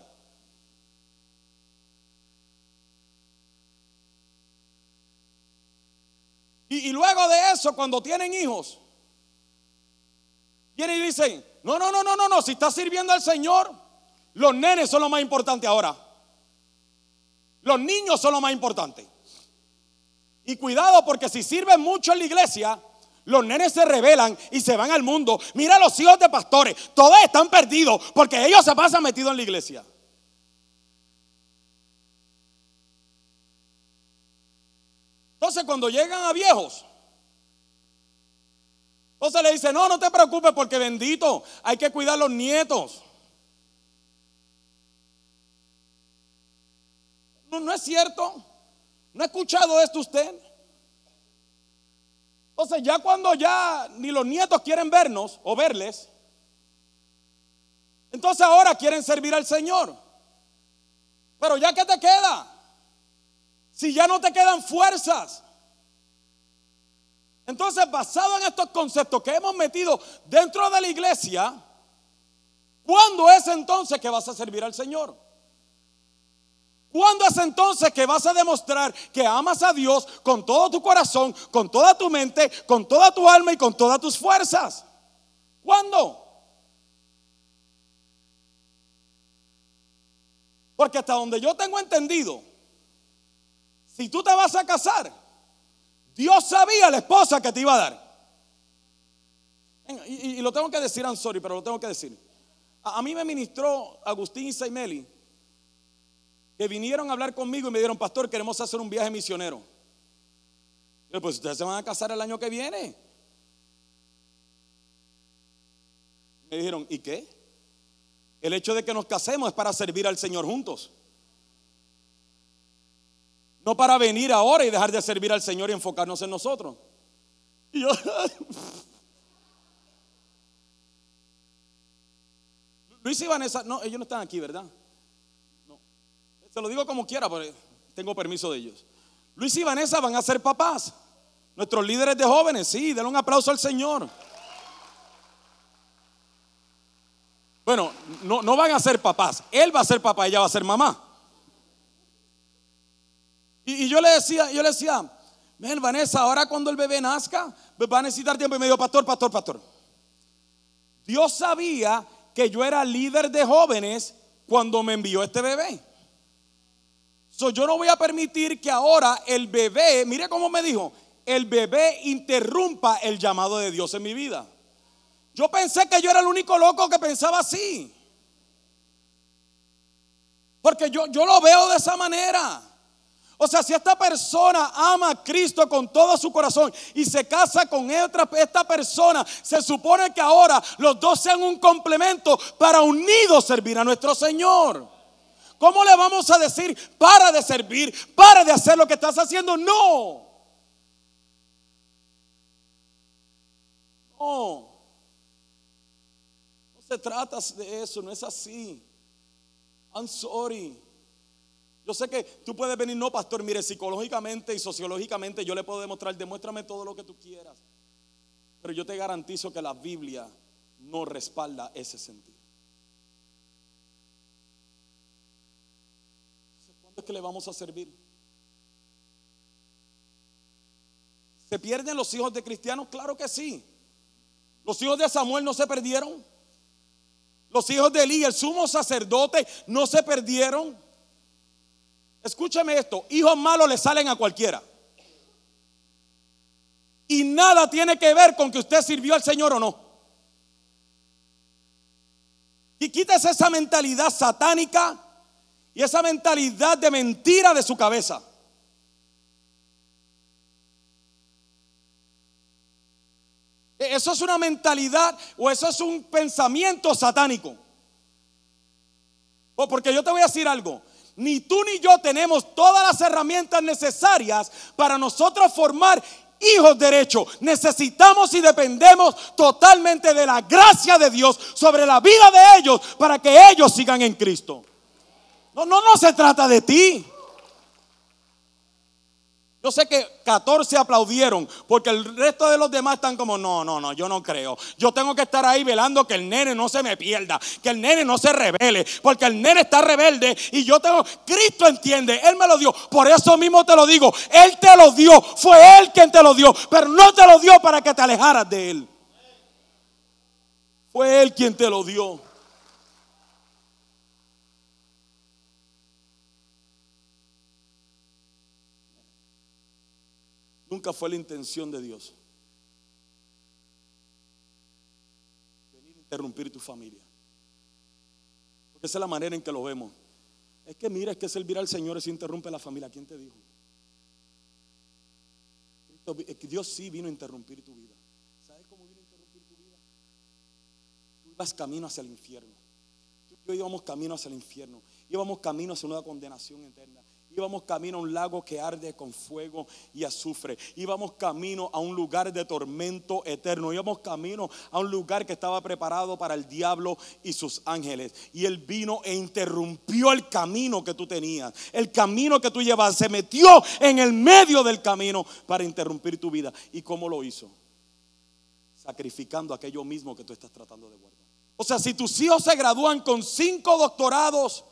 Y, luego de eso, cuando tienen hijos, vienen y dicen, no, no, no, no, no, no, si estás sirviendo al Señor, los nenes son lo más importante ahora. Los niños son lo más importante. Y cuidado porque si sirven mucho en la iglesia, los nenes se rebelan y se van al mundo. Mira los hijos de pastores, todos están perdidos porque ellos se pasan metidos en la iglesia. Entonces cuando llegan a viejos, entonces le dice, no, no te preocupes porque bendito, hay que cuidar los nietos. No, no es cierto. ¿No ha escuchado esto usted? Entonces ya cuando ya ni los nietos quieren vernos o verles, entonces ahora quieren servir al Señor. Pero ya que te queda, si ya no te quedan fuerzas. Entonces, basado en estos conceptos que hemos metido dentro de la iglesia, ¿cuándo es entonces que vas a servir al Señor? ¿Cuándo es entonces que vas a demostrar que amas a Dios con todo tu corazón, con toda tu mente, con toda tu alma y con todas tus fuerzas? ¿Cuándo? Porque hasta donde yo tengo entendido, si tú te vas a casar, Dios sabía la esposa que te iba a dar. Y, lo tengo que decir, I'm sorry, pero lo tengo que decir. A, mí me ministró Agustín Saimeli, que vinieron a hablar conmigo y me dijeron, pastor, queremos hacer un viaje misionero. Yo, pues ustedes se van a casar el año que viene. Me dijeron, ¿y qué? El hecho de que nos casemos es para servir al Señor juntos. No para venir ahora y dejar de servir al Señor y enfocarnos en nosotros. Y yo, Luis y Vanessa, no, ellos no están aquí, ¿verdad? Se lo digo como quiera, porque tengo permiso de ellos. Luis y Vanessa van a ser papás. Nuestros líderes de jóvenes, sí, denle un aplauso al Señor. Bueno, no, no van a ser papás. Él va a ser papá, ella va a ser mamá. Y, yo le decía, yo le decía, ven Vanessa, ahora cuando el bebé nazca, pues va a necesitar tiempo. Y me dijo, pastor, pastor, pastor. Dios sabía que yo era líder de jóvenes cuando me envió este bebé. So, yo no voy a permitir que ahora el bebé, mire cómo me dijo, el bebé interrumpa el llamado de Dios en mi vida. Yo pensé que yo era el único loco que pensaba así. Porque yo, yo lo veo de esa manera. O sea, si esta persona ama a Cristo con todo su corazón y se casa con esta persona, se supone que ahora los dos sean un complemento para unidos servir a nuestro Señor. ¿Cómo le vamos a decir, para de servir, para de hacer lo que estás haciendo? No. No. No se trata de eso, no es así. I'm sorry. Yo sé que tú puedes venir, no, pastor, mire, psicológicamente y sociológicamente yo le puedo demostrar, demuéstrame todo lo que tú quieras. Pero yo te garantizo que la Biblia no respalda ese sentido. ¿Cuándo es que le vamos a servir? ¿Se pierden los hijos de cristianos? Claro que sí. Los hijos de Samuel no se perdieron. Los hijos de Elí, el sumo sacerdote, no se perdieron. Escúchame esto, hijos malos le salen a cualquiera. Y nada tiene que ver con que usted sirvió al Señor o no. Y quítese esa mentalidad satánica y esa mentalidad de mentira de su cabeza. E-, eso es una mentalidad o eso es un pensamiento satánico. O porque yo te voy a decir algo. Ni tú ni yo tenemos todas las herramientas necesarias para nosotros formar hijos derechos. Necesitamos y dependemos totalmente de la gracia de Dios sobre la vida de ellos para que ellos sigan en Cristo. No, no, no se trata de ti. Yo sé que 14 aplaudieron porque el resto de los demás están como, no, no, no, yo no creo. Yo tengo que estar ahí velando que el nene no se me pierda, que el nene no se revele, porque el nene está rebelde y yo tengo, Cristo entiende, Él me lo dio. Por eso mismo te lo digo, Él te lo dio, fue Él quien te lo dio, pero no te lo dio para que te alejaras de Él. Fue Él quien te lo dio. Nunca fue la intención de Dios. Venir a interrumpir tu familia. Porque esa es la manera en que lo vemos. Es que mira, es que servir al Señor es interrumpe la familia. ¿Quién te dijo? Dios sí vino a interrumpir tu vida. ¿Sabes cómo vino a interrumpir tu vida? Tú ibas camino hacia el infierno. Tú y yo íbamos camino hacia el infierno. Íbamos camino hacia una condenación eterna. Íbamos camino a un lago que arde con fuego y azufre. Íbamos camino a un lugar de tormento eterno. Íbamos camino a un lugar que estaba preparado para el diablo y sus ángeles. Y él vino e interrumpió el camino que tú tenías. El camino que tú llevas se metió en el medio del camino para interrumpir tu vida. ¿Y cómo lo hizo? Sacrificando aquello mismo que tú estás tratando de guardar. O sea, si tus hijos se gradúan con cinco doctorados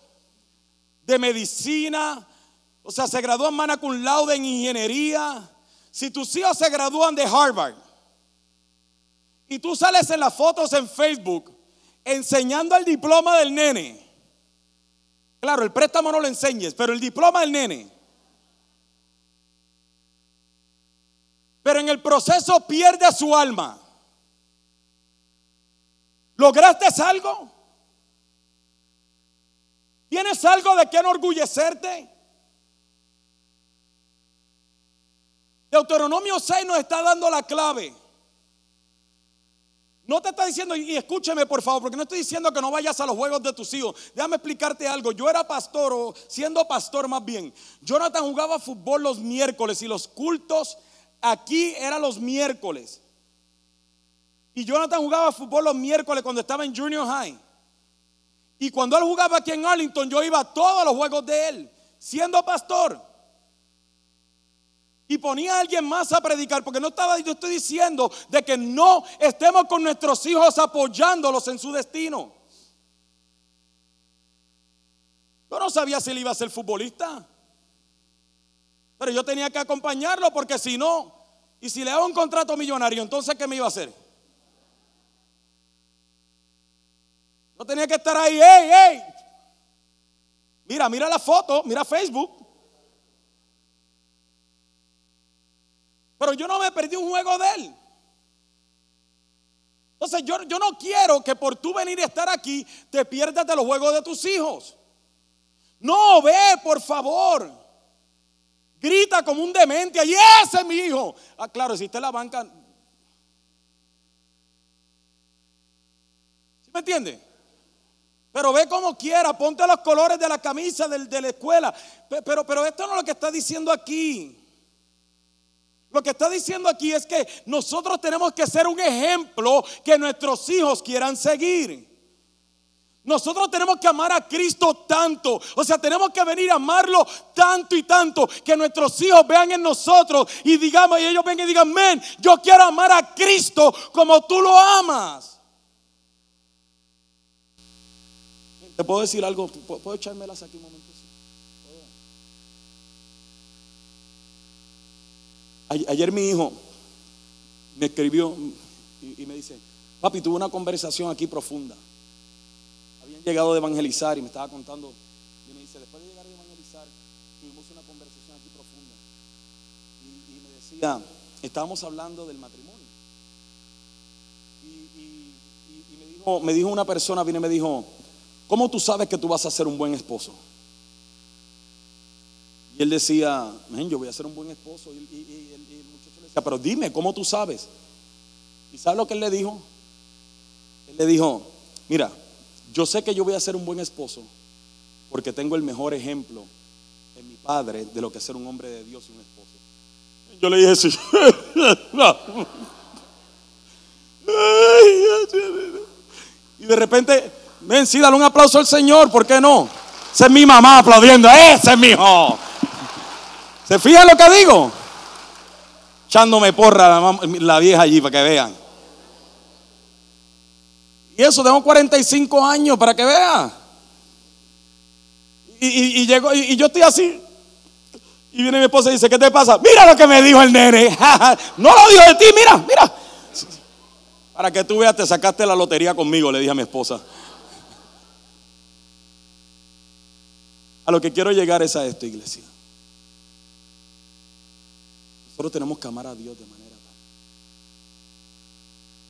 de medicina, o sea, se gradúan mana cum laude en ingeniería. Si tus hijos se gradúan de Harvard y tú sales en las fotos en Facebook enseñando el diploma del nene. Claro, el préstamo no lo enseñes, pero el diploma del nene. Pero en el proceso pierde su alma. ¿Lograste algo? ¿Tienes algo de qué enorgullecerte? Deuteronomio 6 nos está dando la clave. No te está diciendo, y escúcheme por favor, porque no estoy diciendo que no vayas a los juegos de tus hijos. Déjame explicarte algo. Yo era pastor, o siendo pastor más bien. Jonathan jugaba fútbol los miércoles y los cultos aquí eran los miércoles. Y Jonathan jugaba fútbol los miércoles cuando estaba en junior high. Y cuando él jugaba aquí en Arlington, yo iba a todos los juegos de él, siendo pastor y ponía a alguien más a predicar, porque no estaba, yo estoy diciendo de que no estemos con nuestros hijos apoyándolos en su destino. Yo no sabía si él iba a ser futbolista, pero yo tenía que acompañarlo porque si no, y si le hago un contrato millonario, entonces ¿qué me iba a hacer? No tenía que estar ahí, hey, hey. Mira, mira la foto, mira Facebook. Pero yo no me perdí un juego de él. Entonces yo, yo no quiero que por tú venir a estar aquí te pierdas de los juegos de tus hijos. No, ve, por favor. Grita como un demente. Y ese es mi hijo. Ah, claro, si está la banca. ¿Sí me entiende? Pero ve como quiera, ponte los colores de la camisa de la escuela. Pero, pero esto no es lo que está diciendo aquí. Lo que está diciendo aquí es que nosotros tenemos que ser un ejemplo que nuestros hijos quieran seguir. Nosotros tenemos que amar a Cristo tanto, o sea, tenemos que venir a amarlo tanto y tanto que nuestros hijos vean en nosotros y digamos, y ellos vengan y digan, men, yo quiero amar a Cristo como tú lo amas. ¿Te puedo decir algo? ¿Puedo echármelas aquí un momento? Ayer mi hijo me escribió y, me dice, papi, tuve una conversación aquí profunda. Habían llegado de evangelizar y me estaba contando. Y me dice, después de llegar de evangelizar, tuvimos una conversación aquí profunda. Y, me decía, estábamos hablando del matrimonio. Y, me, dijo, me dijo una persona, viene y me dijo, ¿cómo tú sabes que tú vas a ser un buen esposo? Y él decía, yo voy a ser un buen esposo. Y, el muchacho le decía, pero dime, ¿cómo tú sabes? ¿Y sabes lo que él le dijo? Él le dijo, mira, yo sé que yo voy a ser un buen esposo porque tengo el mejor ejemplo en mi padre de lo que es ser un hombre de Dios y un esposo. Yo le dije, sí. y de repente, ven, sí, dale un aplauso al Señor, ¿por qué no? Esa es mi mamá aplaudiendo, ese es mi hijo. ¿Se fijan lo que digo? Echándome porra la, la vieja allí para que vean. Y eso, tengo 45 años para que vean. Y, y, llego, y, yo estoy así. Y viene mi esposa y dice, ¿qué te pasa? Mira lo que me dijo el nene. no lo dijo de ti, mira, mira. Para que tú veas, te sacaste la lotería conmigo, le dije a mi esposa. A lo que quiero llegar es a esto, iglesia. Nosotros tenemos que amar a Dios de manera tal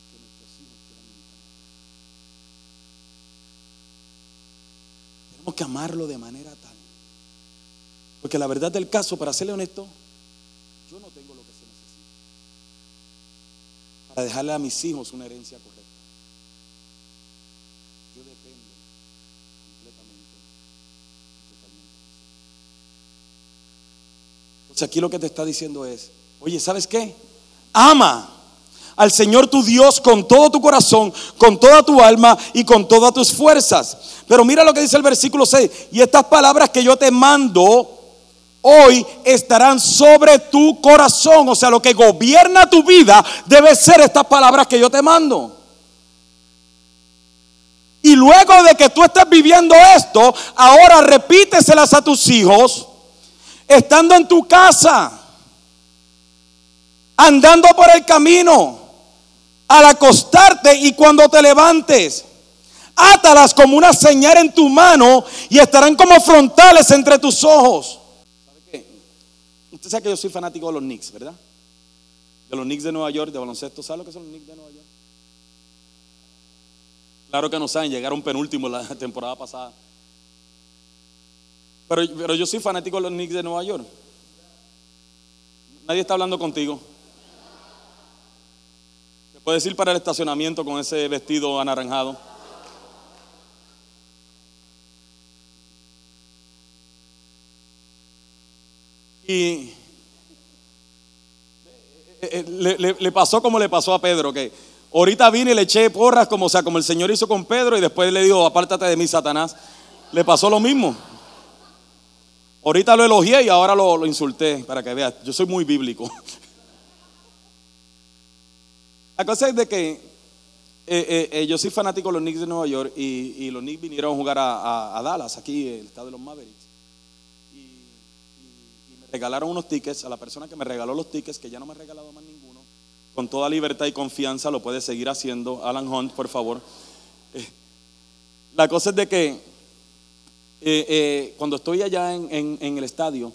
que nuestros hijos quieran Tenemos que amarlo de manera tal. Porque la verdad del caso, para serle honesto, yo no tengo lo que se necesita para dejarle a mis hijos una herencia correcta. Yo dependo completamente. Entonces aquí lo que te está diciendo es, Oye, ¿sabes qué? Ama al Señor tu Dios con todo tu corazón, con toda tu alma y con todas tus fuerzas. Pero mira lo que dice el versículo 6. Y estas palabras que yo te mando hoy estarán sobre tu corazón. O sea, lo que gobierna tu vida debe ser estas palabras que yo te mando. Y luego de que tú estés viviendo esto, ahora repíteselas a tus hijos, estando en tu casa andando por el camino, al acostarte y cuando te levantes. Átalas como una señal en tu mano y estarán como frontales entre tus ojos. ¿Sabe qué? Usted sabe que yo soy fanático de los Knicks, ¿verdad? De los Knicks de Nueva York, de baloncesto. ¿Sabe lo que son los Knicks de Nueva York? Claro que no saben, llegaron penúltimo la temporada pasada. Pero, pero yo soy fanático de los Knicks de Nueva York. Nadie está hablando contigo. Puedes ir para el estacionamiento con ese vestido anaranjado. Y eh, eh, le, pasó como le pasó a Pedro, que ahorita vine y le eché porras, como, sea, como el Señor hizo con Pedro, y después le dijo, apártate de mí, Satanás. Le pasó lo mismo. Ahorita lo elogié y ahora lo, lo insulté, para que veas. Yo soy muy bíblico. La cosa es de que eh, eh, eh, yo soy fanático de los Knicks de Nueva York y, los Knicks vinieron a jugar a, Dallas, aquí, el estado de los Mavericks. Y, me regalaron unos tickets a la persona que me regaló los tickets, que ya no me ha regalado más ninguno. Con toda libertad y confianza lo puede seguir haciendo. Alan Hunt, por favor. la cosa es de que cuando estoy allá en, el estadio,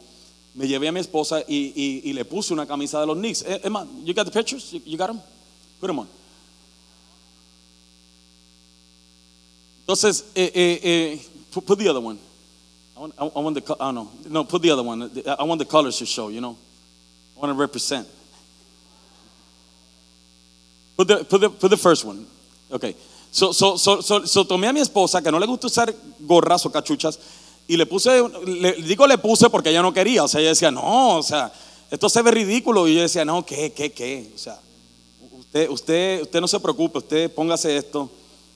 me llevé a mi esposa y, le puse una camisa de los Knicks. Emma, you got the pictures? You, got them? Put them on. Entonces, eh, eh, eh, put, the other one. I want, I want the, I don't know. No, put the other one. I want the colors to show, you know. I want to represent. Put the, put the, put the first one. Okay. So, so, so, so, so tomé a mi esposa que no le gusta usar gorras o cachuchas y le puse, le, digo le puse porque ella no quería, o sea, ella decía, no, o sea, esto se ve ridículo y yo decía, no, ¿qué, qué, qué? O sea, Usted, usted, no se preocupe, usted póngase esto,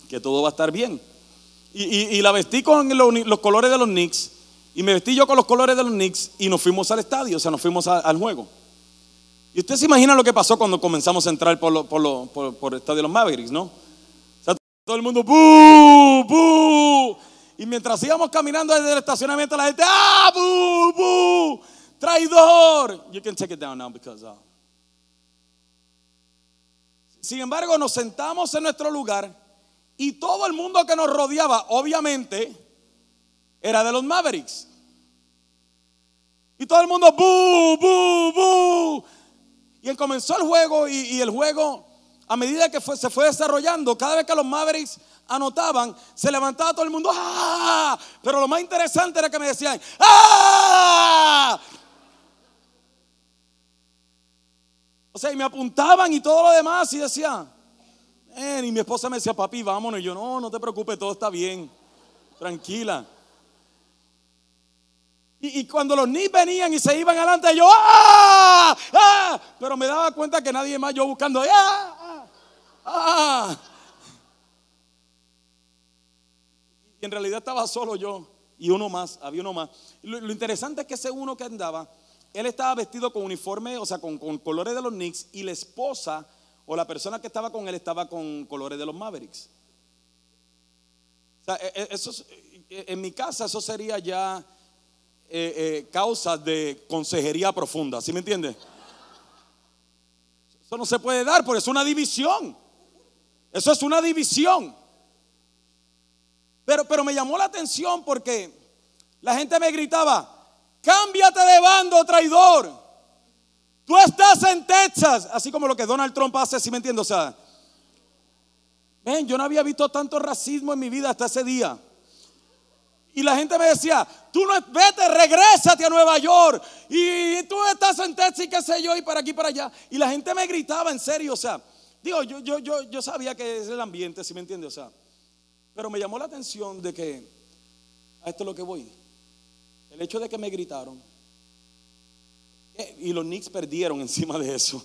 que todo va a estar bien. Y, la vestí con los, colores de los Knicks, y me vestí yo con los colores de los Knicks, y nos fuimos al estadio, o sea, nos fuimos al juego. Y usted se imagina lo que pasó cuando comenzamos a entrar por, por, el estadio de los Mavericks, ¿no? O sea, todo el mundo, ¡bu! ¡bu! Y mientras íbamos caminando desde el estacionamiento, la gente, ¡ah! ¡bu! ¡bu! ¡Traidor! You can take it down now because. Uh, sin embargo, nos sentamos en nuestro lugar y todo el mundo que nos rodeaba, obviamente, era de los Mavericks. Y todo el mundo, ¡bu, bu, bu! Y comenzó el juego y, el juego, a medida que se fue desarrollando, cada vez que los Mavericks anotaban, se levantaba todo el mundo, ¡ah! Pero lo más interesante era que me decían, ¡ah! O sea, y me apuntaban y todo lo demás y decía, y mi esposa me decía, papi, vámonos. Y yo, no, no te preocupes, todo está bien, tranquila. Y, cuando los Knicks venían y se iban adelante, yo, ¡ah! ¡ah! Pero me daba cuenta que nadie más, yo buscando, ¡ah! ¡ah! ¡ah! Y en realidad estaba solo yo y uno más, había uno más. Lo interesante es que ese uno que andaba, él estaba vestido con uniforme, o sea, con, colores de los Knicks, y la esposa o la persona que estaba con él estaba con colores de los Mavericks. O sea, e, e, e, en mi casa eso sería ya eh, eh, causas de consejería profunda, ¿sí me entiende? Eso no se puede dar porque es una división. Eso es una división. Pero, pero me llamó la atención porque la gente me gritaba, cámbiate de bando, traidor. Tú estás en Texas, así como lo que Donald Trump hace, si me entiendo, o sea, ven, yo no había visto tanto racismo en mi vida hasta ese día. Y la gente me decía, tú no vete, regrésate a Nueva York. Y tú estás en Texas y qué sé yo, y para aquí para allá. Y la gente me gritaba en serio, o sea, digo, yo, yo, yo, yo sabía que es el ambiente, si me entiende, o sea, pero me llamó la atención de que, a esto es lo que voy. El hecho de que me gritaron. Eh, y los Knicks perdieron encima de eso.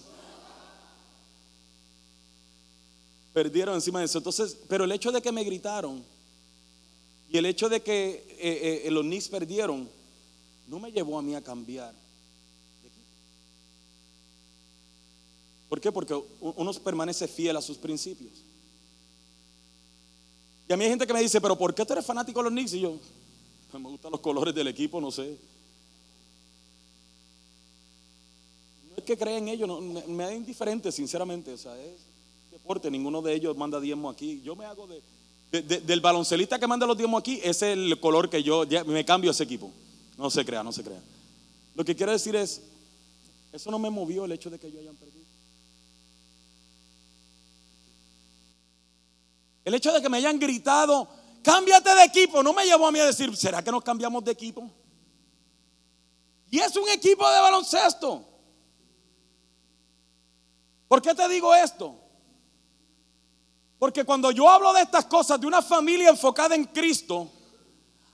Perdieron encima de eso. Entonces, pero el hecho de que me gritaron y el hecho de que eh, eh, los Knicks perdieron no me llevó a mí a cambiar. ¿Por qué? Porque uno permanece fiel a sus principios. Y a mí hay gente que me dice, pero ¿por qué tú eres fanático de los Knicks? Y yo, me gustan los colores del equipo, no sé. No es que crea en ellos, me, da indiferente, sinceramente. O sea, es deporte, ninguno de ellos manda diezmo aquí. Yo me hago de, del baloncelista que manda los diezmos aquí, es el color que yo me cambio a ese equipo. No se crea, no se crea. Lo que quiero decir es, eso no me movió el hecho de que yo hayan perdido. El hecho de que me hayan gritado, cámbiate de equipo, no me llevó a mí a decir, ¿será que nos cambiamos de equipo? Y es un equipo de baloncesto. ¿Por qué te digo esto? Porque cuando yo hablo de estas cosas, de una familia enfocada en Cristo,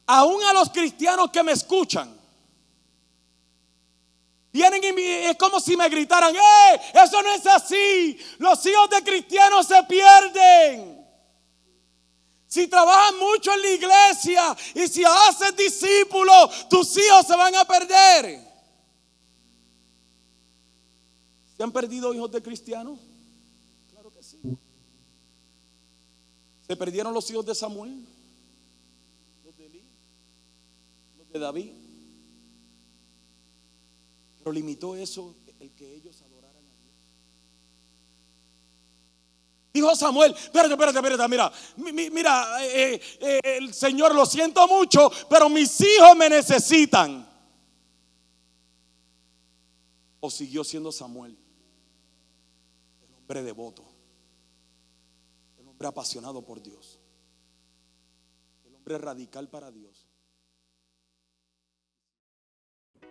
aún a los cristianos que me escuchan, vienen y es como si me gritaran, ¡eh! Eso no es así. Los hijos de cristianos se pierden. Si trabajas mucho en la iglesia y si haces discípulos, tus hijos se van a perder. ¿Se han perdido hijos de cristianos? Claro que sí. Se perdieron los hijos de Samuel, los de los de David. Pero limitó eso el que ellos Dijo Samuel, espérate, espérate, espérate, mira, mira, eh, eh, el Señor, lo siento mucho, pero mis hijos me necesitan. O siguió siendo Samuel, el hombre devoto, el hombre apasionado por Dios, el hombre radical para Dios.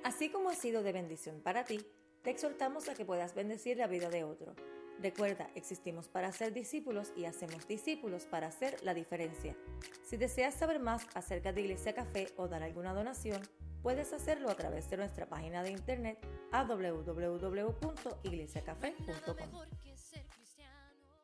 Así como ha sido de bendición para ti, te exhortamos a que puedas bendecir la vida de otro. Recuerda, existimos para ser discípulos y hacemos discípulos para hacer la diferencia. Si deseas saber más acerca de Iglesia Café o dar alguna donación, puedes hacerlo a través de nuestra página de internet a www.iglesiacafé.com.